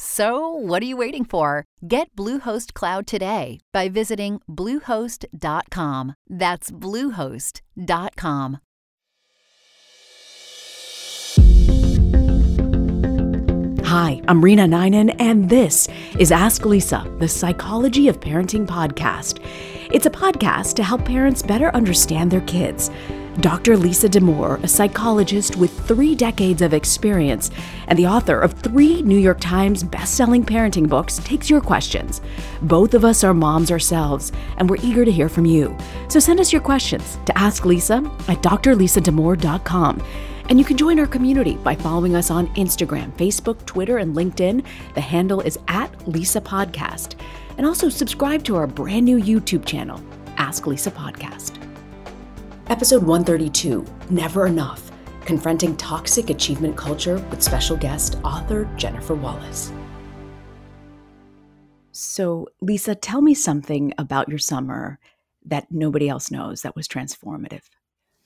So, what are you waiting for? Get Bluehost Cloud today by visiting Bluehost.com. That's Bluehost.com. Hi, I'm Reena Ninan, and this is Ask Lisa, the Psychology of Parenting podcast. It's a podcast to help parents better understand their kids. Dr. Lisa Damour, a psychologist with three decades of experience and the author of three New York Times best-selling parenting books, takes your questions. Both of us are moms ourselves, and we're eager to hear from you. So send us your questions to Ask Lisa at drlisadamour.com. And you can join our community by following us on Instagram, Facebook, Twitter, and LinkedIn. The handle is at Lisa Podcast. And also subscribe to our brand new YouTube channel, Ask Lisa Podcast. Episode 132 Never Enough Confronting Toxic Achievement Culture with special guest author Jennifer Wallace. So, Lisa, tell me something about your summer that nobody else knows that was transformative.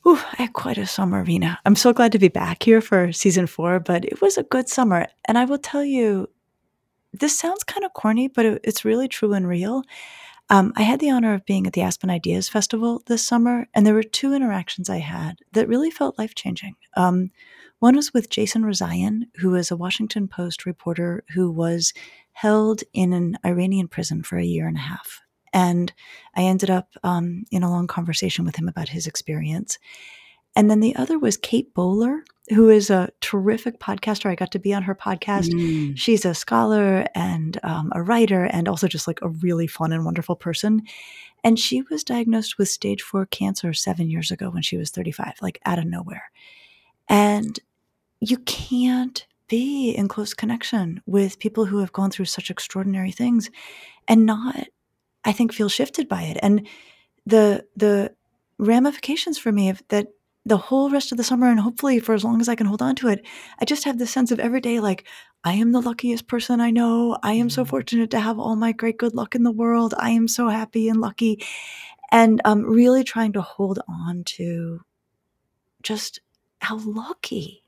Ooh, I had quite a summer, Reena. I'm so glad to be back here for season four, but it was a good summer. And I will tell you, this sounds kind of corny, but it, it's really true and real. Um, I had the honor of being at the Aspen Ideas Festival this summer, and there were two interactions I had that really felt life changing. Um, one was with Jason Rezaian, who is a Washington Post reporter who was held in an Iranian prison for a year and a half. And I ended up um, in a long conversation with him about his experience. And then the other was Kate Bowler, who is a terrific podcaster. I got to be on her podcast. Mm. She's a scholar and um, a writer, and also just like a really fun and wonderful person. And she was diagnosed with stage four cancer seven years ago when she was 35, like out of nowhere. And you can't be in close connection with people who have gone through such extraordinary things and not I think feel shifted by it. And the the ramifications for me of that the whole rest of the summer and hopefully for as long as I can hold on to it, I just have this sense of every day like I am the luckiest person I know. I am so mm-hmm. fortunate to have all my great good luck in the world. I am so happy and lucky. And um really trying to hold on to just how lucky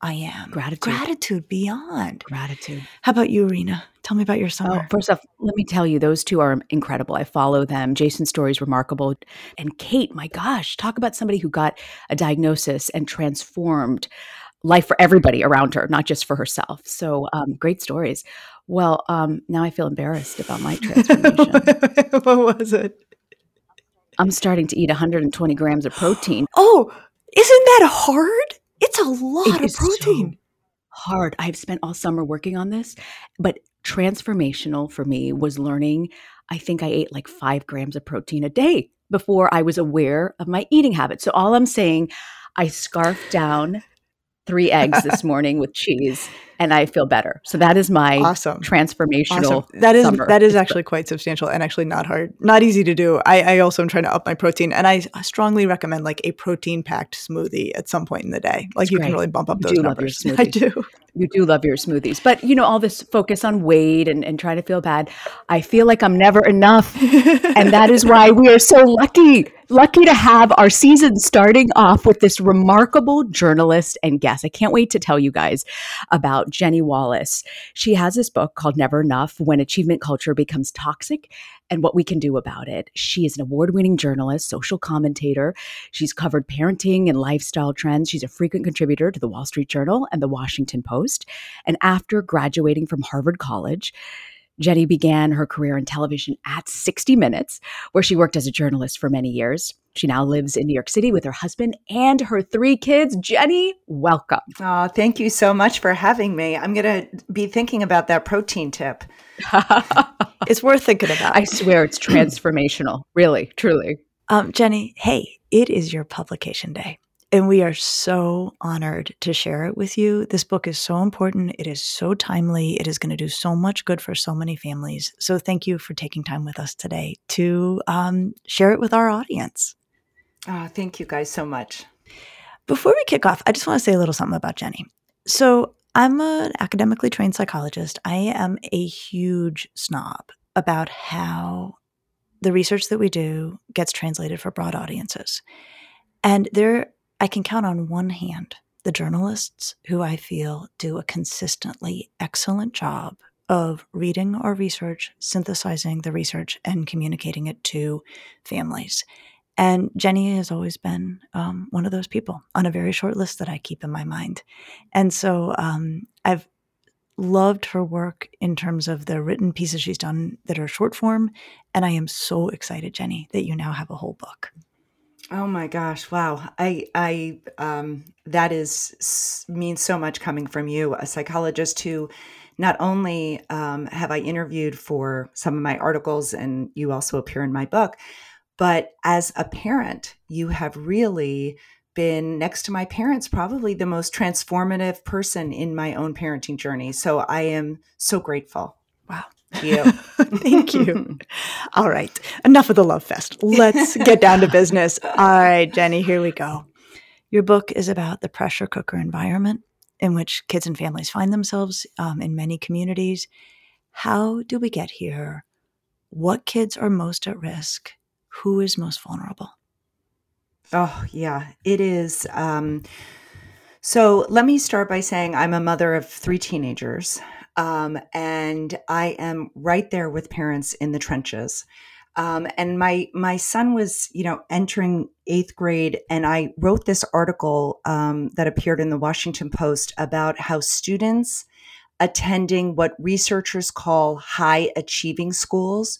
I am. Gratitude. Gratitude beyond. Gratitude. How about you, Reena? Tell me about your summer. Oh, first off, let me tell you, those two are incredible. I follow them. Jason's story is remarkable. And Kate, my gosh, talk about somebody who got a diagnosis and transformed life for everybody around her, not just for herself. So um, great stories. Well, um, now I feel embarrassed about my transformation. what was it? I'm starting to eat 120 grams of protein. Oh, isn't that hard? It's a lot it of protein. So hard. I've spent all summer working on this, but transformational for me mm. was learning. I think I ate like five grams of protein a day before I was aware of my eating habits. So all I'm saying, I scarfed down three eggs this morning with cheese and I feel better. So that is my awesome. transformational. Awesome. That is that is actually quite substantial and actually not hard, not easy to do. I, I also am trying to up my protein, and I strongly recommend like a protein packed smoothie at some point in the day. Like That's you great. can really bump up you those numbers. I do. You do love your smoothies, but you know all this focus on weight and, and trying to feel bad. I feel like I'm never enough, and that is why we are so lucky lucky to have our season starting off with this remarkable journalist and guest. I can't wait to tell you guys about Jennie Wallace. She has this book called Never Enough When Achievement Culture Becomes Toxic and What We Can Do About It. She is an award winning journalist, social commentator. She's covered parenting and lifestyle trends. She's a frequent contributor to the Wall Street Journal and the Washington Post. And after graduating from Harvard College, Jennie began her career in television at 60 Minutes, where she worked as a journalist for many years. She now lives in New York City with her husband and her three kids. Jennie, welcome. Oh, thank you so much for having me. I'm going to be thinking about that protein tip. it's worth thinking about. I swear it's transformational, really, truly. Um, Jennie, hey, it is your publication day. And we are so honored to share it with you. This book is so important. It is so timely. It is going to do so much good for so many families. So, thank you for taking time with us today to um, share it with our audience. Oh, thank you guys so much. Before we kick off, I just want to say a little something about Jennie. So, I'm an academically trained psychologist. I am a huge snob about how the research that we do gets translated for broad audiences. And there I can count on one hand the journalists who I feel do a consistently excellent job of reading our research, synthesizing the research, and communicating it to families. And Jennie has always been um, one of those people on a very short list that I keep in my mind. And so um, I've loved her work in terms of the written pieces she's done that are short form. And I am so excited, Jennie, that you now have a whole book. Oh my gosh! Wow, I, I, um, that is means so much coming from you, a psychologist who, not only um, have I interviewed for some of my articles, and you also appear in my book, but as a parent, you have really been next to my parents, probably the most transformative person in my own parenting journey. So I am so grateful. Wow. You. Thank you. All right. Enough of the love fest. Let's get down to business. All right, Jennie, here we go. Your book is about the pressure cooker environment in which kids and families find themselves um, in many communities. How do we get here? What kids are most at risk? Who is most vulnerable? Oh, yeah, it is. Um, so let me start by saying I'm a mother of three teenagers. Um, and I am right there with parents in the trenches. Um, and my my son was, you know, entering eighth grade, and I wrote this article um, that appeared in the Washington Post about how students attending what researchers call high achieving schools.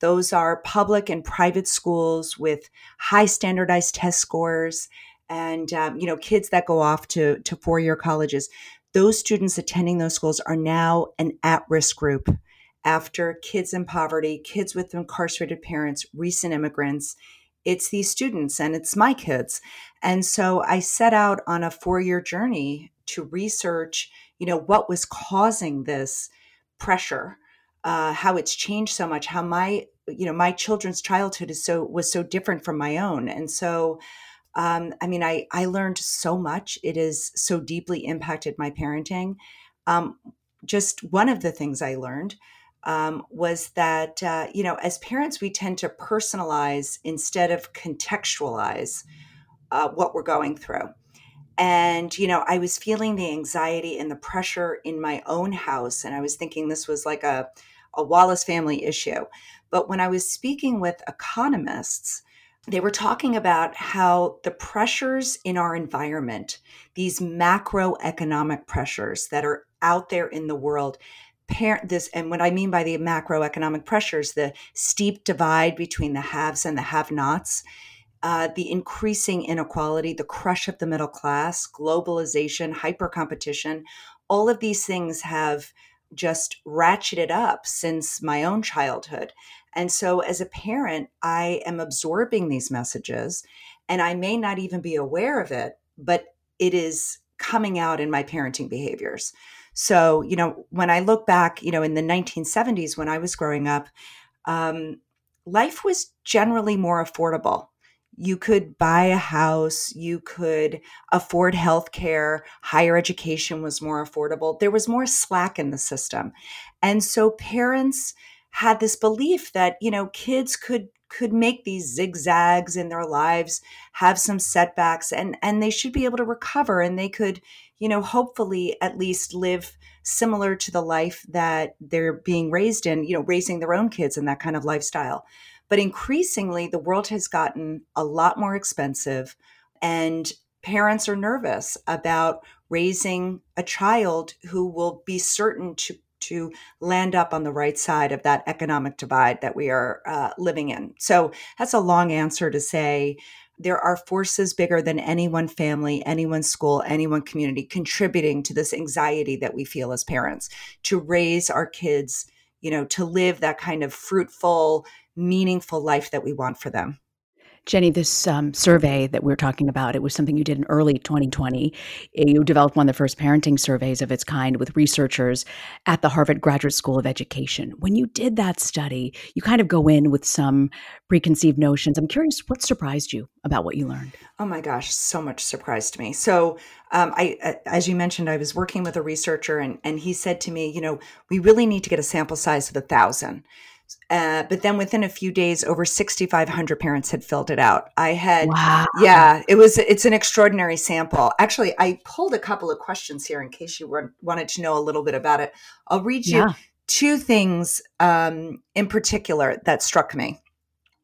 Those are public and private schools with high standardized test scores, and um, you know, kids that go off to to four year colleges those students attending those schools are now an at risk group after kids in poverty, kids with incarcerated parents, recent immigrants. It's these students and it's my kids. And so I set out on a four year journey to research, you know, what was causing this pressure, uh, how it's changed so much, how my, you know, my children's childhood is so was so different from my own. And so um, I mean, I I learned so much. It has so deeply impacted my parenting. Um, just one of the things I learned um, was that uh, you know, as parents, we tend to personalize instead of contextualize uh, what we're going through. And you know, I was feeling the anxiety and the pressure in my own house, and I was thinking this was like a a Wallace family issue. But when I was speaking with economists, they were talking about how the pressures in our environment, these macroeconomic pressures that are out there in the world, parent this and what I mean by the macroeconomic pressures, the steep divide between the haves and the have-nots, uh, the increasing inequality, the crush of the middle class, globalization, hyper competition, all of these things have just ratcheted up since my own childhood. And so, as a parent, I am absorbing these messages and I may not even be aware of it but it is coming out in my parenting behaviors. So, you know, when I look back, you know, in the 1970s when I was growing up, um, life was generally more affordable. You could buy a house, you could afford health care, higher education was more affordable. There was more slack in the system. And so parents had this belief that, you know, kids could could make these zigzags in their lives, have some setbacks and and they should be able to recover and they could, you know, hopefully at least live similar to the life that they're being raised in, you know, raising their own kids in that kind of lifestyle. But increasingly, the world has gotten a lot more expensive, and parents are nervous about raising a child who will be certain to to land up on the right side of that economic divide that we are uh, living in. So that's a long answer to say there are forces bigger than any one family, any one school, any one community contributing to this anxiety that we feel as parents to raise our kids, you know, to live that kind of fruitful, meaningful life that we want for them. Jenny, this um, survey that we're talking about, it was something you did in early 2020. You developed one of the first parenting surveys of its kind with researchers at the Harvard Graduate School of Education. When you did that study, you kind of go in with some preconceived notions. I'm curious, what surprised you about what you learned? Oh my gosh, so much surprised me. So, um, I, as you mentioned, I was working with a researcher, and and he said to me, you know, we really need to get a sample size of a thousand. Uh, but then within a few days, over 6,500 parents had filled it out. I had, wow. yeah, it was, it's an extraordinary sample. Actually, I pulled a couple of questions here in case you were, wanted to know a little bit about it. I'll read you yeah. two things um, in particular that struck me.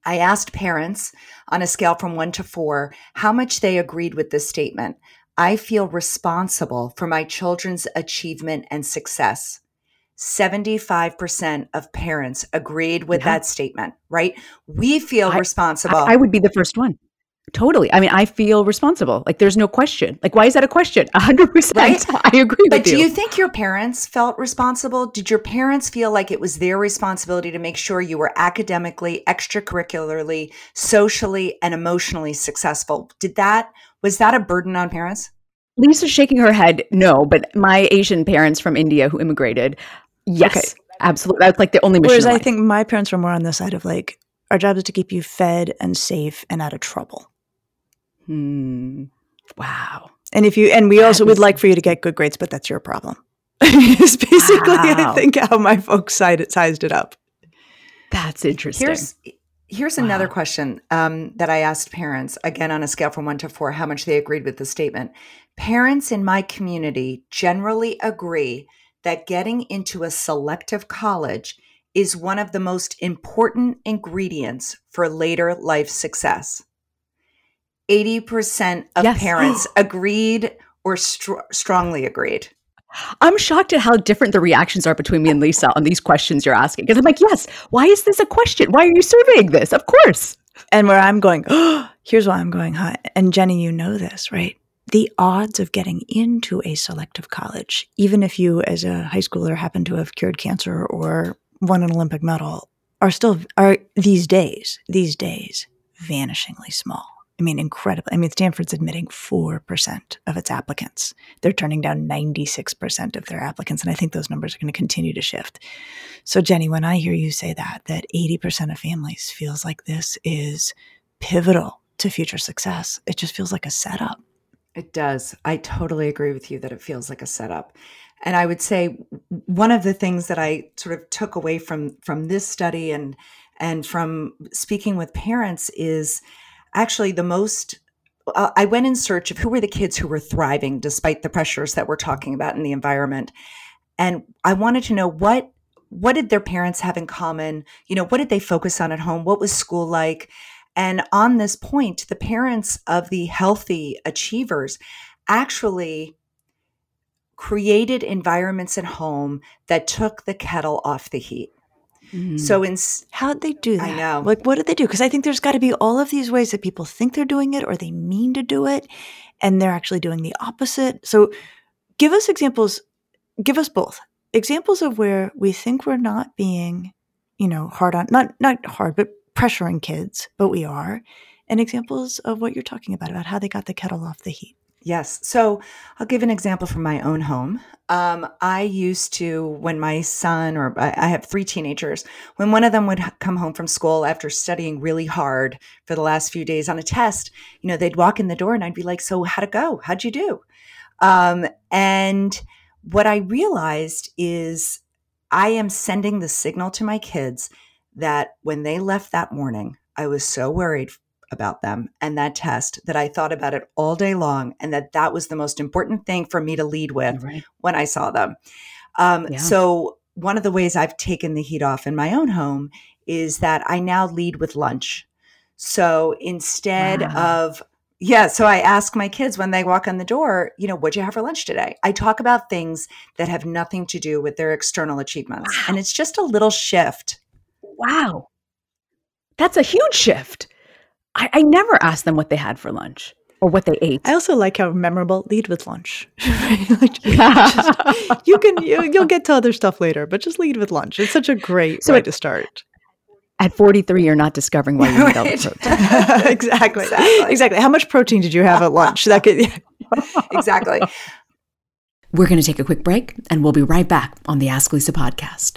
I asked parents on a scale from one to four how much they agreed with this statement. I feel responsible for my children's achievement and success. 75% of parents agreed with yeah. that statement, right? We feel I, responsible. I, I, would be the first one. Totally. I mean, I feel responsible. Like there's no question. Like why is that a question? 100%. Right? I agree but do you. you think your parents felt responsible? Did your parents feel like it was their responsibility to make sure you were academically, extracurricularly, socially and emotionally successful? Did that was that a burden on parents? Lisa's shaking her head no, but my Asian parents from India who immigrated, Yes, okay. absolutely. That's like the only Whereas I think my parents were more on the side of like, our job is to keep you fed and safe and out of trouble. Hmm. Wow. And if you, and we that also would like for you to get good grades, but that's your problem. it's basically, wow. I think, how my folks sided, sized it up. That's interesting. Here's, here's wow. another question um, that I asked parents, again, on a scale from one to four, how much they agreed with the statement. Parents in my community generally agree that getting into a selective college is one of the most important ingredients for later life success. 80% of yes. parents agreed or str- strongly agreed. I'm shocked at how different the reactions are between me and Lisa on these questions you're asking. Because I'm like, yes, why is this a question? Why are you surveying this? Of course. And where I'm going, oh, here's why I'm going, huh? And Jennie, you know this, right? The odds of getting into a selective college, even if you as a high schooler happen to have cured cancer or won an Olympic medal, are still are these days, these days, vanishingly small. I mean, incredible. I mean, Stanford's admitting 4% of its applicants. They're turning down 96% of their applicants. And I think those numbers are going to continue to shift. So, Jennie, when I hear you say that, that 80% of families feels like this is pivotal to future success, it just feels like a setup. It does. I totally agree with you that it feels like a setup. And I would say one of the things that I sort of took away from from this study and and from speaking with parents is actually the most uh, I went in search of who were the kids who were thriving despite the pressures that we're talking about in the environment. And I wanted to know what what did their parents have in common? You know, what did they focus on at home? What was school like? And on this point, the parents of the healthy achievers actually created environments at home that took the kettle off the heat. Mm-hmm. So in how'd they do that? I know. Like what did they do? Because I think there's got to be all of these ways that people think they're doing it or they mean to do it, and they're actually doing the opposite. So give us examples. Give us both examples of where we think we're not being, you know, hard on not not hard, but pressuring kids, but we are, and examples of what you're talking about, about how they got the kettle off the heat. Yes. So I'll give an example from my own home. Um, I used to, when my son, or I have three teenagers, when one of them would come home from school after studying really hard for the last few days on a test, you know, they'd walk in the door and I'd be like, So, how'd it go? How'd you do? Um, and what I realized is I am sending the signal to my kids that when they left that morning, I was so worried about them and that test that I thought about it all day long and that that was the most important thing for me to lead with Right. when I saw them. Um, Yeah. so, one of the ways I've taken the heat off in my own home is that I now lead with lunch. So instead Wow. of yeah, so I ask my kids when they walk in the door, you know, what'd you have for lunch today? I talk about things that have nothing to do with their external achievements. And it's just a little shift. Wow. That's a huge shift. I, I never asked them what they had for lunch or what they ate. I also like how memorable lead with lunch. Like, Yeah. just- you can you, you'll get to other stuff later, but just lead with lunch. It's such a great So way it- to start. At 43, you're not discovering why you need all the protein. exactly. Exactly. Exactly. How much protein did you have at lunch? That could exactly. We're going to take a quick break and we'll be right back on the Ask Lisa podcast.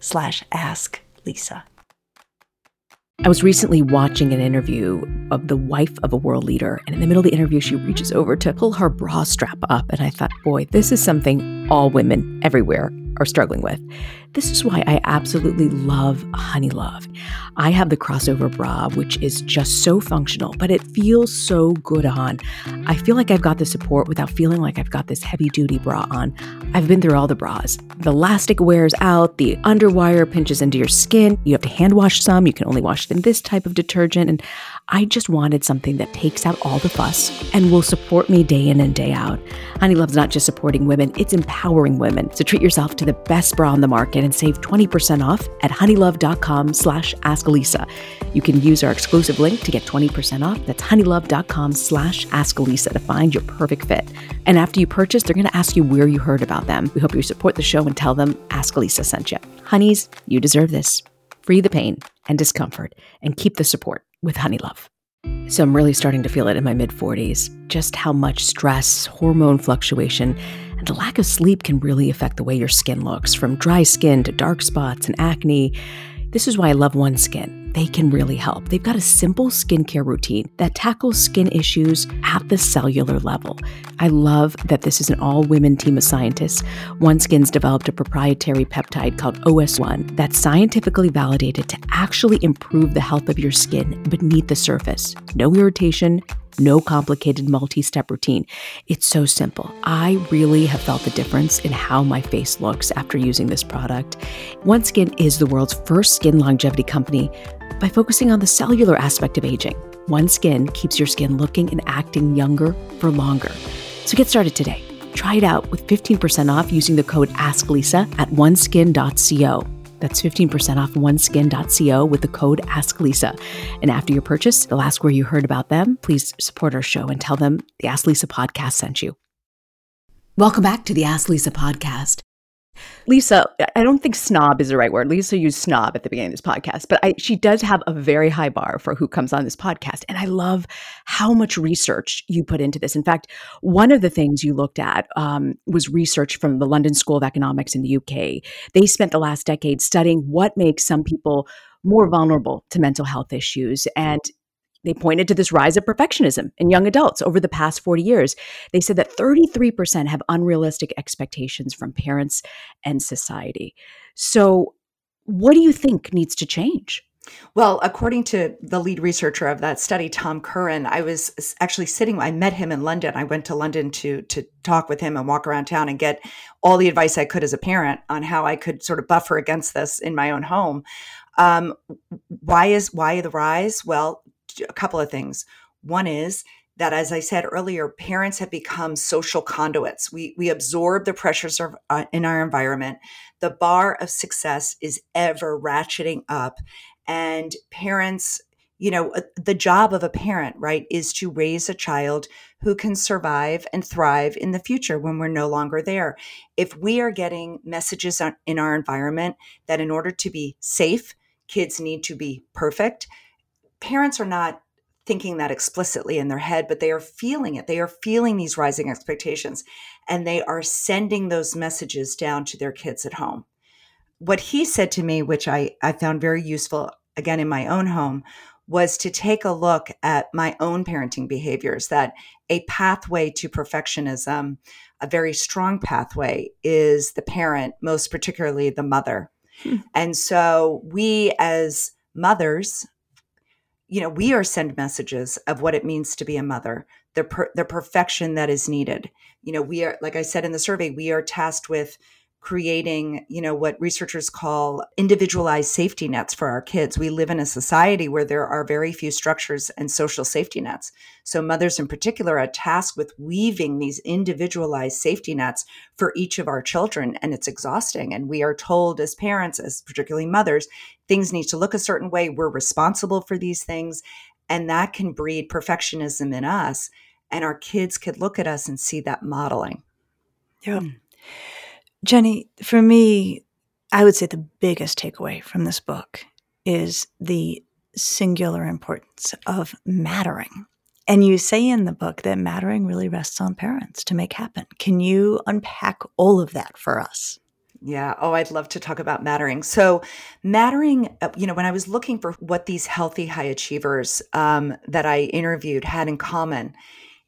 slash asklisa. I was recently watching an interview of the wife of a world leader, and in the middle of the interview, she reaches over to pull her bra strap up. And I thought, boy, this is something all women everywhere are struggling with. This is why I absolutely love Honey Love. I have the crossover bra, which is just so functional, but it feels so good on. I feel like I've got the support without feeling like I've got this heavy duty bra on. I've been through all the bras. The elastic wears out, the underwire pinches into your skin. You have to hand wash some. You can only wash in this type of detergent. And I just wanted something that takes out all the fuss and will support me day in and day out. Honey Love's not just supporting women, it's empowering women. So treat yourself to the best bra on the market and save 20% off at honeylove.com slash askalisa. You can use our exclusive link to get 20% off. That's honeylove.com slash askalisa to find your perfect fit. And after you purchase, they're going to ask you where you heard about them. We hope you support the show and tell them Ask Lisa sent you. Honeys, you deserve this. Free the pain and discomfort and keep the support with Honey Love. So I'm really starting to feel it in my mid 40s, just how much stress, hormone fluctuation, and the lack of sleep can really affect the way your skin looks, from dry skin to dark spots and acne. This is why I love OneSkin. They can really help. They've got a simple skincare routine that tackles skin issues at the cellular level. I love that this is an all women team of scientists. OneSkin's developed a proprietary peptide called OS1 that's scientifically validated to actually improve the health of your skin beneath the surface. No irritation, no complicated multi step routine. It's so simple. I really have felt the difference in how my face looks after using this product. OneSkin is the world's first skin longevity company by focusing on the cellular aspect of aging. OneSkin keeps your skin looking and acting younger for longer. So get started today. Try it out with 15% off using the code AskLisa at oneskin.co. That's 15% off oneskin.co with the code AskLisa. And after your purchase, they'll ask where you heard about them. Please support our show and tell them the Ask Lisa podcast sent you. Welcome back to the Ask Lisa podcast. Lisa, I don't think snob is the right word. Lisa used snob at the beginning of this podcast, but I, she does have a very high bar for who comes on this podcast. And I love how much research you put into this. In fact, one of the things you looked at um, was research from the London School of Economics in the UK. They spent the last decade studying what makes some people more vulnerable to mental health issues. And they pointed to this rise of perfectionism in young adults over the past 40 years. They said that 33% have unrealistic expectations from parents and society. So, what do you think needs to change? Well, according to the lead researcher of that study, Tom Curran, I was actually sitting. I met him in London. I went to London to to talk with him and walk around town and get all the advice I could as a parent on how I could sort of buffer against this in my own home. Um, why is why the rise? Well, a couple of things. One is that, as I said earlier, parents have become social conduits. We we absorb the pressures of, uh, in our environment. The bar of success is ever ratcheting up, and parents you know uh, the job of a parent right is to raise a child who can survive and thrive in the future when we're no longer there if we are getting messages in our environment that in order to be safe kids need to be perfect parents are not thinking that explicitly in their head but they are feeling it they are feeling these rising expectations and they are sending those messages down to their kids at home what he said to me, which I, I found very useful again in my own home, was to take a look at my own parenting behaviors, that a pathway to perfectionism, a very strong pathway, is the parent, most particularly the mother. Hmm. And so we as mothers, you know, we are send messages of what it means to be a mother, the per, the perfection that is needed. You know, we are, like I said in the survey, we are tasked with creating, you know, what researchers call individualized safety nets for our kids. We live in a society where there are very few structures and social safety nets. So mothers in particular are tasked with weaving these individualized safety nets for each of our children and it's exhausting and we are told as parents as particularly mothers things need to look a certain way. We're responsible for these things and that can breed perfectionism in us and our kids could look at us and see that modeling. Yeah. Mm. Jennie, for me, I would say the biggest takeaway from this book is the singular importance of mattering. And you say in the book that mattering really rests on parents to make happen. Can you unpack all of that for us? Yeah. Oh, I'd love to talk about mattering. So, mattering, uh, you know, when I was looking for what these healthy high achievers um, that I interviewed had in common,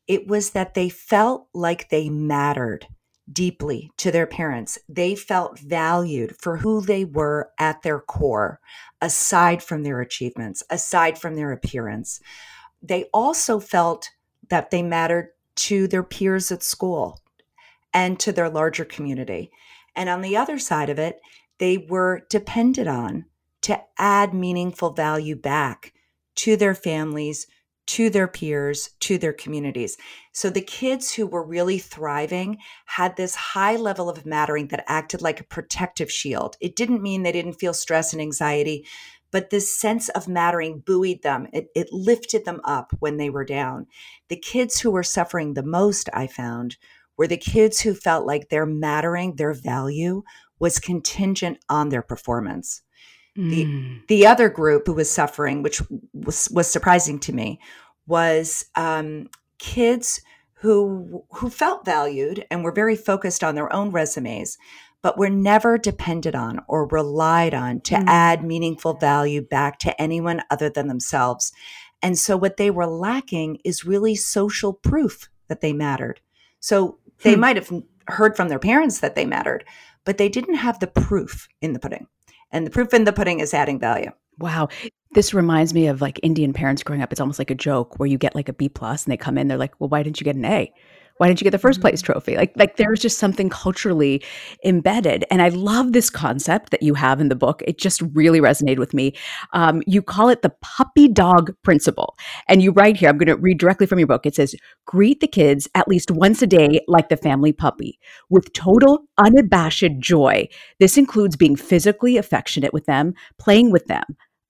it was that they felt like they mattered deeply to their parents. They felt valued for who they were at their core, aside from their achievements, aside from their appearance. They also felt that they mattered to their peers at school and to their larger community. And on the other side of it, they were depended on to add meaningful value back to their families, to their peers, to their communities. So the kids who were really thriving had this high level of mattering that acted like a protective shield. It didn't mean they didn't feel stress and anxiety, but this sense of mattering buoyed them. It, it lifted them up when they were down. The kids who were suffering the most, I found, were the kids who felt like their mattering, their value was contingent on their performance. The, mm. the other group who was suffering, which was, was surprising to me, was um, kids who who felt valued and were very focused on their own resumes, but were never depended on or relied on to mm. add meaningful value back to anyone other than themselves. And so what they were lacking is really social proof that they mattered. So they hmm. might have heard from their parents that they mattered, but they didn't have the proof in the pudding. And the proof in the pudding is adding value. Wow. This reminds me of like Indian parents growing up. It's almost like a joke where you get like a B plus and they come in, they're like, well, why didn't you get an A? Why didn't you get the first place mm-hmm. trophy? Like, like there's just something culturally embedded. And I love this concept that you have in the book. It just really resonated with me. Um, you call it the puppy dog principle. And you write here, I'm going to read directly from your book. It says, greet the kids at least once a day like the family puppy with total unabashed joy. This includes being physically affectionate with them, playing with them,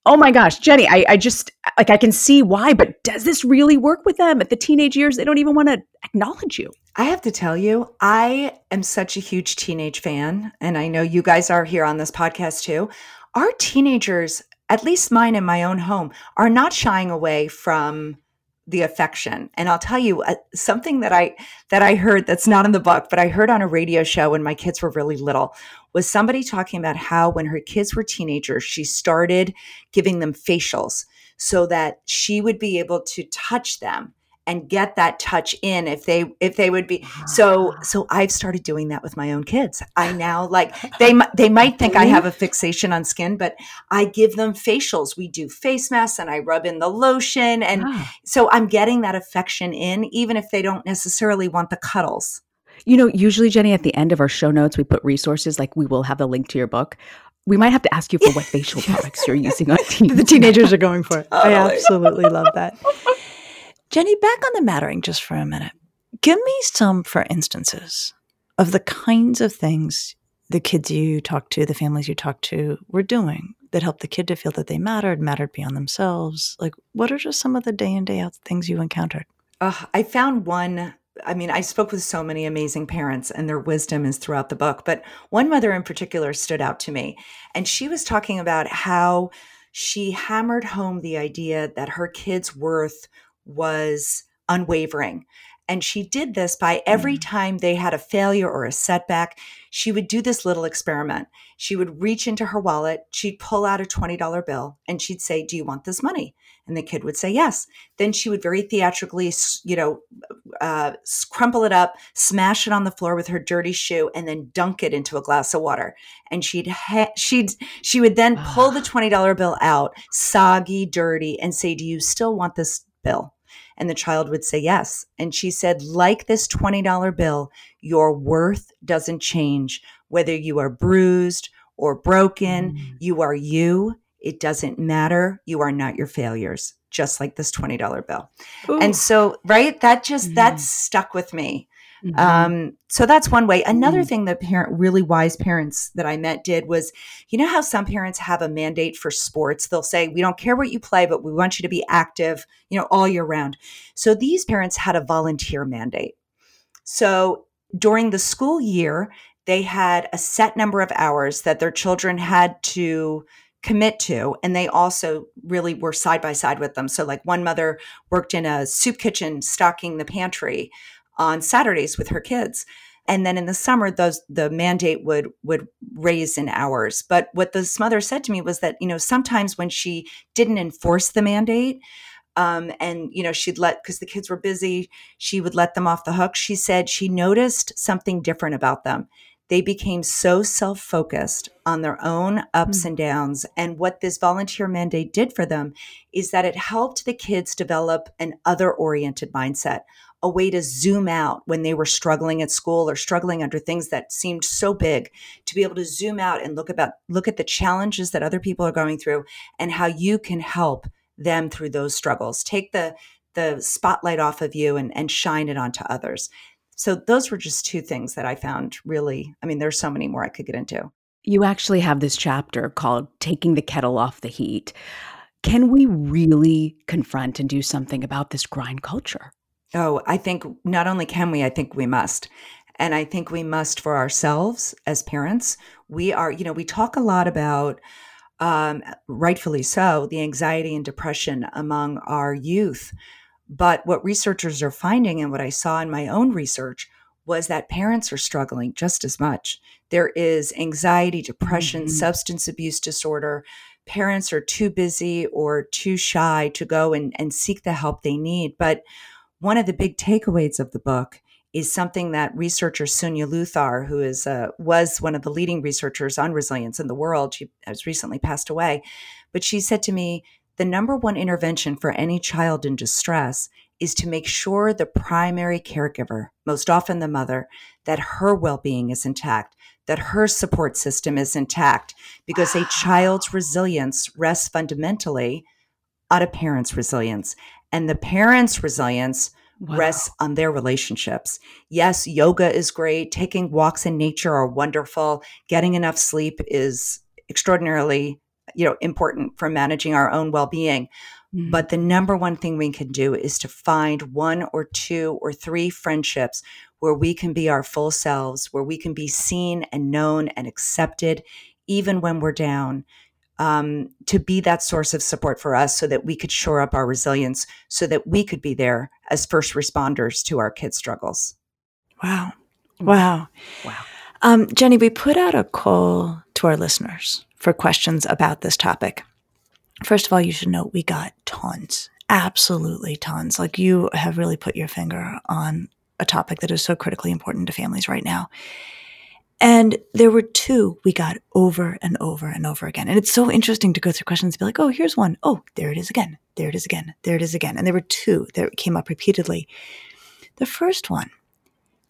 oh my gosh, Jennie, I, I just like I can see why, but does this really work with them at the teenage years? They don't even want to acknowledge you. I have to tell you, I am such a huge teenage fan, and I know you guys are here on this podcast too. Our teenagers, at least mine in my own home, are not shying away from the affection. And i'll tell you uh, something that i that i heard that's not in the book but i heard on a radio show when my kids were really little was somebody talking about how when her kids were teenagers she started giving them facials so that she would be able to touch them and get that touch in if they if they would be so ah. so I've started doing that with my own kids. I now like they they might think I have a fixation on skin, but I give them facials. We do face masks and I rub in the lotion and ah. so I'm getting that affection in even if they don't necessarily want the cuddles. You know, usually Jennie at the end of our show notes we put resources like we will have a link to your book. We might have to ask you for what facial products you're using on teens. the teenagers are going for it. Totally. I absolutely love that. Jennie, back on the mattering just for a minute. Give me some, for instances, of the kinds of things the kids you talk to, the families you talk to, were doing that helped the kid to feel that they mattered, mattered beyond themselves. Like, what are just some of the day in, day out things you encountered? Uh, I found one. I mean, I spoke with so many amazing parents, and their wisdom is throughout the book. But one mother in particular stood out to me. And she was talking about how she hammered home the idea that her kids' worth was unwavering. And she did this by every mm. time they had a failure or a setback, she would do this little experiment. She would reach into her wallet, she'd pull out a $20 bill, and she'd say, Do you want this money? And the kid would say yes. Then she would very theatrically, you know, uh, crumple it up, smash it on the floor with her dirty shoe, and then dunk it into a glass of water. And she'd ha- she'd she would then pull the twenty dollar bill out, soggy, dirty, and say, "Do you still want this bill?" And the child would say yes. And she said, like this $20 bill, your worth doesn't change. Whether you are bruised or broken, mm. you are you. It doesn't matter. You are not your failures, just like this $20 bill. Ooh. And so, right, that just, mm. that stuck with me. Mm-hmm. Um, so that's one way. Another mm-hmm. thing that parent, really wise parents that I met did was, you know how some parents have a mandate for sports? They'll say, we don't care what you play, but we want you to be active, you know, all year round. So these parents had a volunteer mandate. So during the school year, they had a set number of hours that their children had to commit to and they also really were side by side with them so like one mother worked in a soup kitchen stocking the pantry on Saturdays with her kids. And then in the summer, those the mandate would would raise in hours. But what this mother said to me was that you know sometimes when she didn't enforce the mandate, um, and you know she'd let because the kids were busy, she would let them off the hook. She said she noticed something different about them. They became so self focused on their own ups mm-hmm. and downs. And what this volunteer mandate did for them is that it helped the kids develop an other oriented mindset a way to zoom out when they were struggling at school or struggling under things that seemed so big to be able to zoom out and look about look at the challenges that other people are going through and how you can help them through those struggles. Take the the spotlight off of you and, and shine it onto others. So those were just two things that i found really i mean there's so many more i could get into. You actually have this chapter called taking the kettle off the heat. Can we really confront and do something about this grind culture Oh, I think not only can we, I think we must. And I think we must for ourselves as parents. We are, you know, we talk a lot about, um, rightfully so, the anxiety and depression among our youth. But what researchers are finding, and what I saw in my own research, was that parents are struggling just as much. There is anxiety, depression, mm-hmm. substance abuse disorder. Parents are too busy or too shy to go and, and seek the help they need. But one of the big takeaways of the book is something that researcher Suniya Luthar, who is uh, was one of the leading researchers on resilience in the world, she has recently passed away, but she said to me, the number one intervention for any child in distress is to make sure the primary caregiver, most often the mother, that her well-being is intact, that her support system is intact, because wow. a child's resilience rests fundamentally on of parent's resilience and the parents' resilience wow. rests on their relationships. Yes, yoga is great. Taking walks in nature are wonderful. Getting enough sleep is extraordinarily, you know, important for managing our own well-being. Mm. But the number one thing we can do is to find one or two or three friendships where we can be our full selves, where we can be seen and known and accepted, even when we're down um, to be that source of support for us so that we could shore up our resilience so that we could be there as first responders to our kids' struggles. Wow. Wow. Wow. Um, Jennie, we put out a call to our listeners for questions about this topic. First of all, you should know we got tons, absolutely tons. Like you have really put your finger on a topic that is so critically important to families right now. And there were two we got over and over and over again. And it's so interesting to go through questions and be like, oh, here's one. Oh, there it is again. There it is again. There it is again. And there were two that came up repeatedly. The first one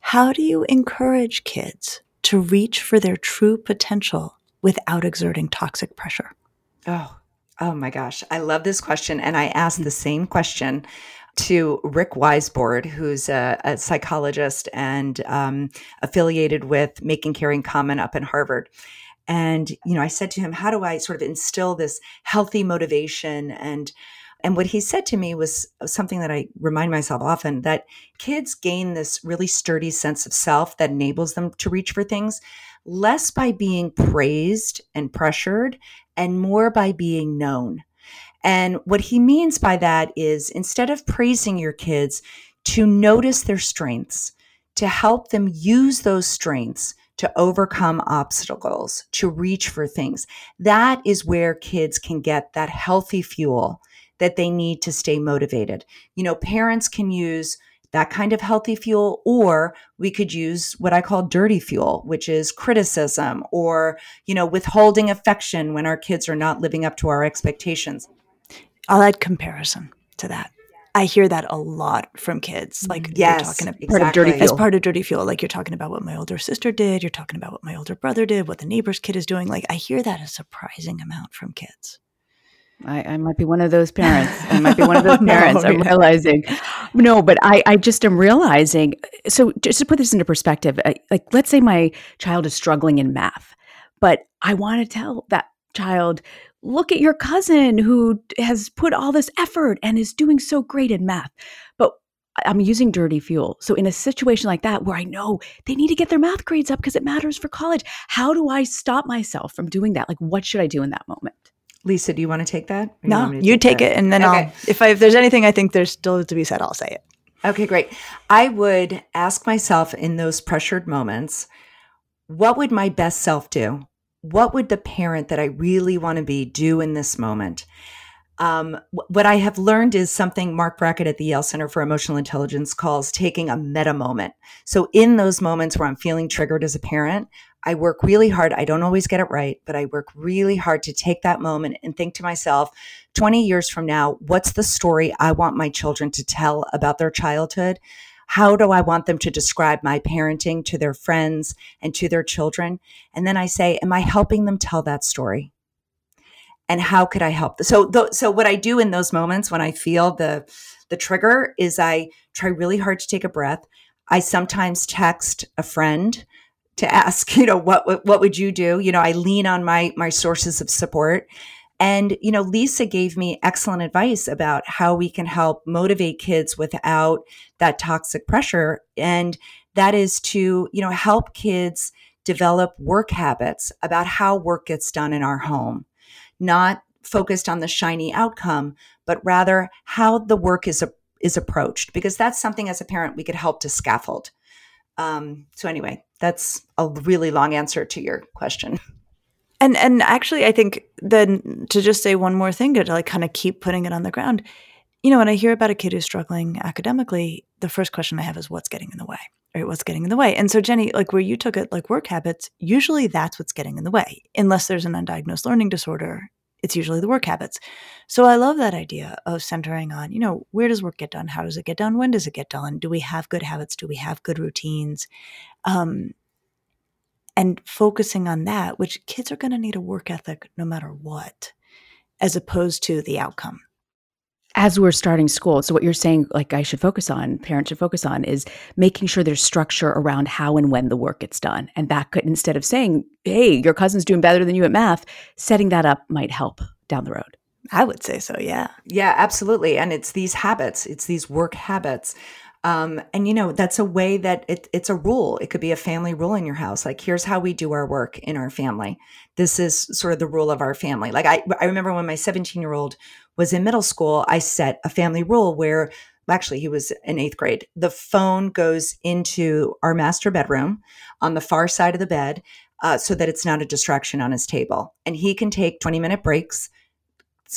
how do you encourage kids to reach for their true potential without exerting toxic pressure? Oh, oh my gosh. I love this question. And I asked the same question to Rick Weissbourd, who's a, a psychologist and um, affiliated with Making Caring Common up in Harvard. And you know, I said to him, "How do I sort of instill this healthy motivation?" And and what he said to me was something that I remind myself often that kids gain this really sturdy sense of self that enables them to reach for things less by being praised and pressured and more by being known. And what he means by that is instead of praising your kids, to notice their strengths, to help them use those strengths to overcome obstacles, to reach for things. That is where kids can get that healthy fuel that they need to stay motivated. You know, parents can use that kind of healthy fuel, or we could use what I call dirty fuel, which is criticism or, you know, withholding affection when our kids are not living up to our expectations. I'll add comparison to that. I hear that a lot from kids. Like mm-hmm. yes, you're talking exactly. part of dirty fuel. as part of dirty fuel. Like you're talking about what my older sister did. You're talking about what my older brother did. What the neighbor's kid is doing. Like I hear that a surprising amount from kids. I, I, might be one of those parents. I might be one of those parents. no, I'm yeah. realizing. No, but I, I just am realizing. So, just to put this into perspective, uh, like let's say my child is struggling in math, but I want to tell that child, look at your cousin who has put all this effort and is doing so great in math. But I'm using dirty fuel. So, in a situation like that where I know they need to get their math grades up because it matters for college, how do I stop myself from doing that? Like, what should I do in that moment? Lisa, do you want to take that? No, you, you take, take it, and then okay. I'll. If I, if there's anything I think there's still to be said, I'll say it. Okay, great. I would ask myself in those pressured moments, what would my best self do? What would the parent that I really want to be do in this moment? Um, what I have learned is something Marc Brackett at the Yale Center for Emotional Intelligence calls taking a meta moment. So, in those moments where I'm feeling triggered as a parent, I work really hard. I don't always get it right, but I work really hard to take that moment and think to myself 20 years from now, what's the story I want my children to tell about their childhood? How do I want them to describe my parenting to their friends and to their children? And then I say, am I helping them tell that story? And how could I help? So, th- so what I do in those moments when I feel the the trigger is I try really hard to take a breath. I sometimes text a friend to ask, you know, what, what, what would you do? You know, I lean on my my sources of support. And, you know, Lisa gave me excellent advice about how we can help motivate kids without that toxic pressure. And that is to, you know, help kids develop work habits about how work gets done in our home, not focused on the shiny outcome, but rather how the work is, is approached, because that's something as a parent we could help to scaffold. Um, so anyway, that's a really long answer to your question. And and actually, I think then to just say one more thing to like kind of keep putting it on the ground. You know, when I hear about a kid who's struggling academically, the first question I have is what's getting in the way, right? What's getting in the way? And so, Jennie, like where you took it, like work habits, usually that's what's getting in the way, unless there's an undiagnosed learning disorder it's usually the work habits. So I love that idea of centering on, you know, where does work get done? How does it get done? When does it get done? Do we have good habits? Do we have good routines? Um, and focusing on that, which kids are going to need a work ethic no matter what, as opposed to the outcome. As we're starting school so what you're saying like i should focus on parents should focus on is making sure there's structure around how and when the work gets done. And that could instead of saying hey your cousin's doing better than you at math setting that up might help down the road. I would say so yeah. Yeah absolutely. And it's these habits it's these work habits um, and you know that's a way that it, it's a rule it could be a family rule in your house like here's how we do our work in our family this is sort of the rule of our family like i, I remember when my 17 year old was in middle school, I set a family rule where actually he was in eighth grade. The phone goes into our master bedroom on the far side of the bed uh, so that it's not a distraction on his table. And he can take 20 minute breaks,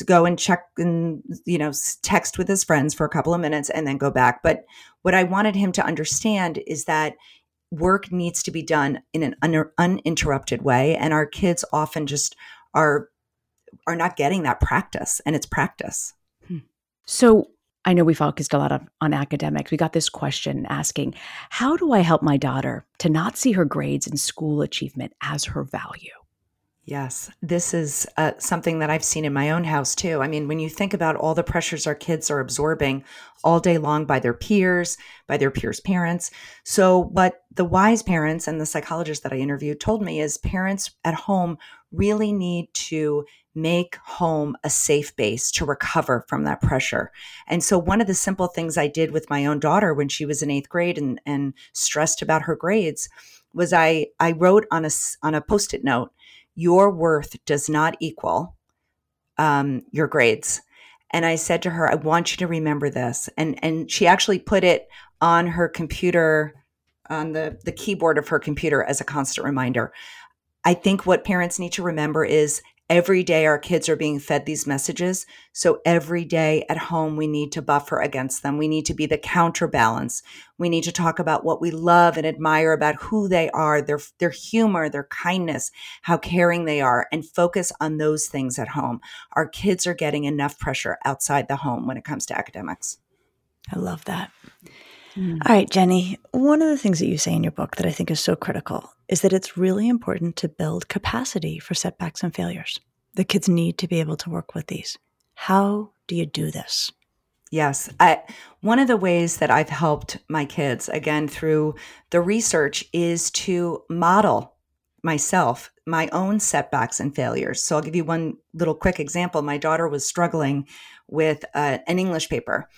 go and check and you know text with his friends for a couple of minutes and then go back but what i wanted him to understand is that work needs to be done in an un- uninterrupted way and our kids often just are are not getting that practice and it's practice hmm. so I know we focused a lot on, on academics. We got this question asking, How do I help my daughter to not see her grades and school achievement as her value? Yes, this is uh, something that I've seen in my own house too. I mean, when you think about all the pressures our kids are absorbing all day long by their peers, by their peers' parents. So, what the wise parents and the psychologists that I interviewed told me is parents at home really need to make home a safe base to recover from that pressure. And so, one of the simple things I did with my own daughter when she was in eighth grade and, and stressed about her grades was I, I wrote on a, on a post it note your worth does not equal um, your grades. And I said to her, I want you to remember this. And and she actually put it on her computer, on the, the keyboard of her computer as a constant reminder. I think what parents need to remember is every day our kids are being fed these messages. So every day at home, we need to buffer against them. We need to be the counterbalance. We need to talk about what we love and admire about who they are, their, their humor, their kindness, how caring they are, and focus on those things at home. Our kids are getting enough pressure outside the home when it comes to academics. I love that. Mm. All right, Jennie, one of the things that you say in your book that I think is so critical is that it's really important to build capacity for setbacks and failures. The kids need to be able to work with these. How do you do this? Yes. I, one of the ways that I've helped my kids, again, through the research, is to model myself my own setbacks and failures. So I'll give you one little quick example. My daughter was struggling with uh, an English paper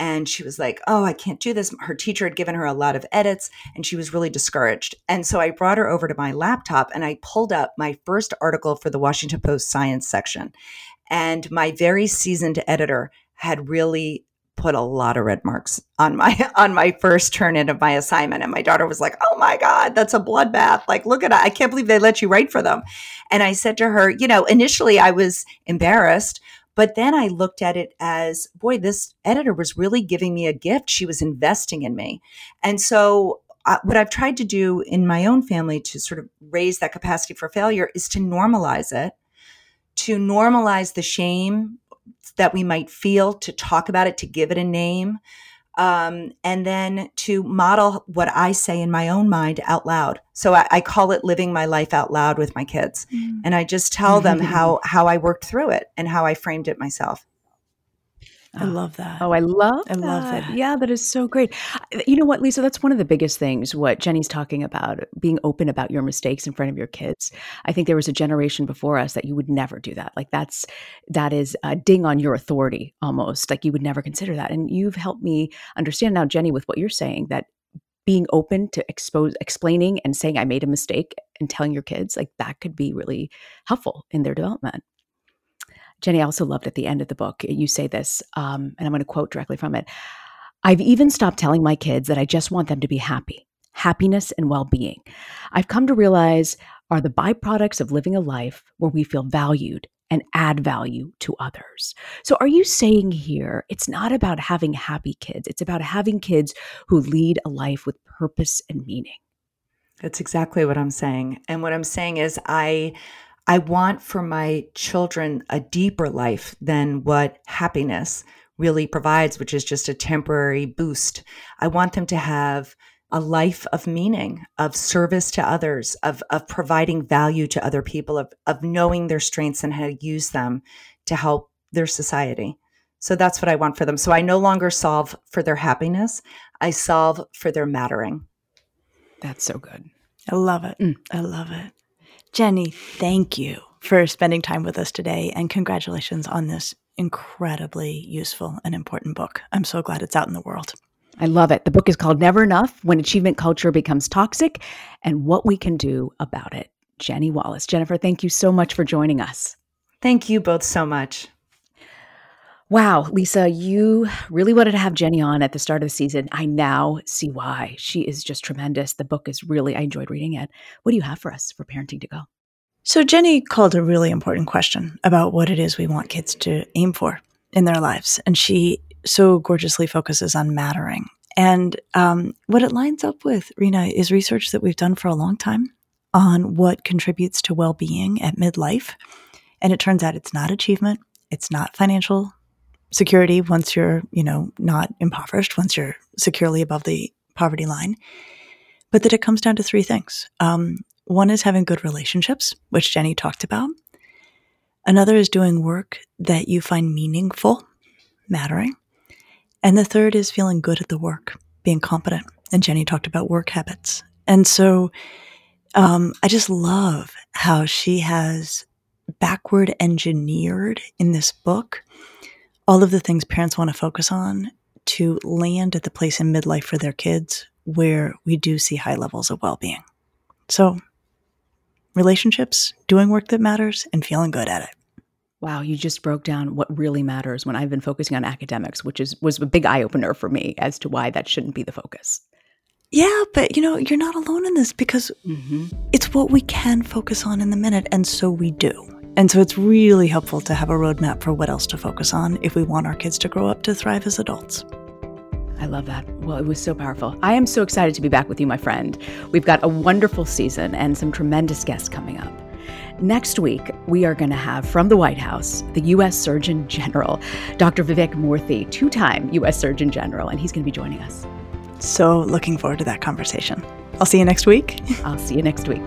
and she was like, Oh, I can't do this. Her teacher had given her a lot of edits and she was really discouraged. And so I brought her over to my laptop and I pulled up my first article for the Washington Post science section. And my very seasoned editor had really put a lot of red marks on my on my first turn in of my assignment and my daughter was like oh my god that's a bloodbath like look at it i can't believe they let you write for them and i said to her you know initially i was embarrassed but then I looked at it as, boy, this editor was really giving me a gift. She was investing in me. And so, uh, what I've tried to do in my own family to sort of raise that capacity for failure is to normalize it, to normalize the shame that we might feel, to talk about it, to give it a name, um, and then to model what I say in my own mind out loud. So I, I call it living my life out loud with my kids, mm. and I just tell them how how I worked through it and how I framed it myself. I ah. love that. Oh, I love I love that. Yeah, that is so great. Uh, you know what, Lisa, that's one of the biggest things what Jennie's talking about, being open about your mistakes in front of your kids. I think there was a generation before us that you would never do that. Like that's that is a ding on your authority almost. Like you would never consider that. And you've helped me understand now Jennie with what you're saying that being open to expose explaining and saying I made a mistake and telling your kids like that could be really helpful in their development. Jennie, I also loved at the end of the book, you say this, um, and I'm going to quote directly from it. I've even stopped telling my kids that I just want them to be happy. Happiness and well being. I've come to realize are the byproducts of living a life where we feel valued and add value to others. So, are you saying here it's not about having happy kids, it's about having kids who lead a life with purpose and meaning? That's exactly what I'm saying. And what I'm saying is, I I want for my children a deeper life than what happiness really provides, which is just a temporary boost. I want them to have a life of meaning, of service to others, of, of providing value to other people, of, of knowing their strengths and how to use them to help their society. So that's what I want for them. So I no longer solve for their happiness, I solve for their mattering. That's so good. I love it. Mm. I love it. Jennie, thank you for spending time with us today and congratulations on this incredibly useful and important book. I'm so glad it's out in the world. I love it. The book is called Never Enough When Achievement Culture Becomes Toxic and What We Can Do About It. Jennie Wallace. Jennifer, thank you so much for joining us. Thank you both so much. Wow, Lisa, you really wanted to have Jennie on at the start of the season. I now see why. She is just tremendous. The book is really, I enjoyed reading it. What do you have for us for Parenting to Go? So, Jennie called a really important question about what it is we want kids to aim for in their lives. And she so gorgeously focuses on mattering. And um, what it lines up with, Reena, is research that we've done for a long time on what contributes to well being at midlife. And it turns out it's not achievement, it's not financial security once you're, you know, not impoverished, once you're securely above the poverty line, but that it comes down to three things. Um, one is having good relationships, which Jennie talked about. Another is doing work that you find meaningful, mattering. And the third is feeling good at the work, being competent. And Jennie talked about work habits. And so um, I just love how she has backward engineered in this book all of the things parents want to focus on to land at the place in midlife for their kids where we do see high levels of well being. So, relationships, doing work that matters, and feeling good at it. Wow, you just broke down what really matters when I've been focusing on academics, which is was a big eye opener for me as to why that shouldn't be the focus. Yeah, but you know, you're not alone in this because mm-hmm. it's what we can focus on in the minute, and so we do. And so it's really helpful to have a roadmap for what else to focus on if we want our kids to grow up to thrive as adults. I love that. Well, it was so powerful. I am so excited to be back with you, my friend. We've got a wonderful season and some tremendous guests coming up. Next week, we are going to have from the White House the U.S. Surgeon General, Dr. Vivek Murthy, two time U.S. Surgeon General, and he's going to be joining us. So looking forward to that conversation. I'll see you next week. I'll see you next week.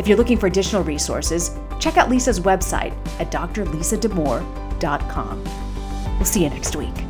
If you're looking for additional resources, check out Lisa's website at drlisadamour.com. We'll see you next week.